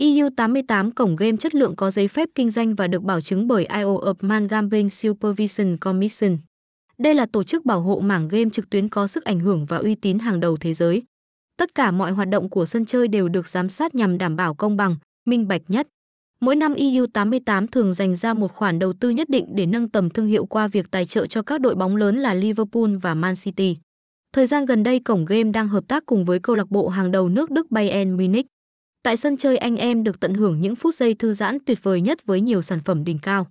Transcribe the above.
EU88 cổng game chất lượng có giấy phép kinh doanh và được bảo chứng bởi IO of Man Gambling Supervision Commission. Đây là tổ chức bảo hộ mảng game trực tuyến có sức ảnh hưởng và uy tín hàng đầu thế giới. Tất cả mọi hoạt động của sân chơi đều được giám sát nhằm đảm bảo công bằng, minh bạch nhất. Mỗi năm EU88 thường dành ra một khoản đầu tư nhất định để nâng tầm thương hiệu qua việc tài trợ cho các đội bóng lớn là Liverpool và Man City. Thời gian gần đây cổng game đang hợp tác cùng với câu lạc bộ hàng đầu nước Đức Bayern Munich. Tại sân chơi anh em được tận hưởng những phút giây thư giãn tuyệt vời nhất với nhiều sản phẩm đỉnh cao.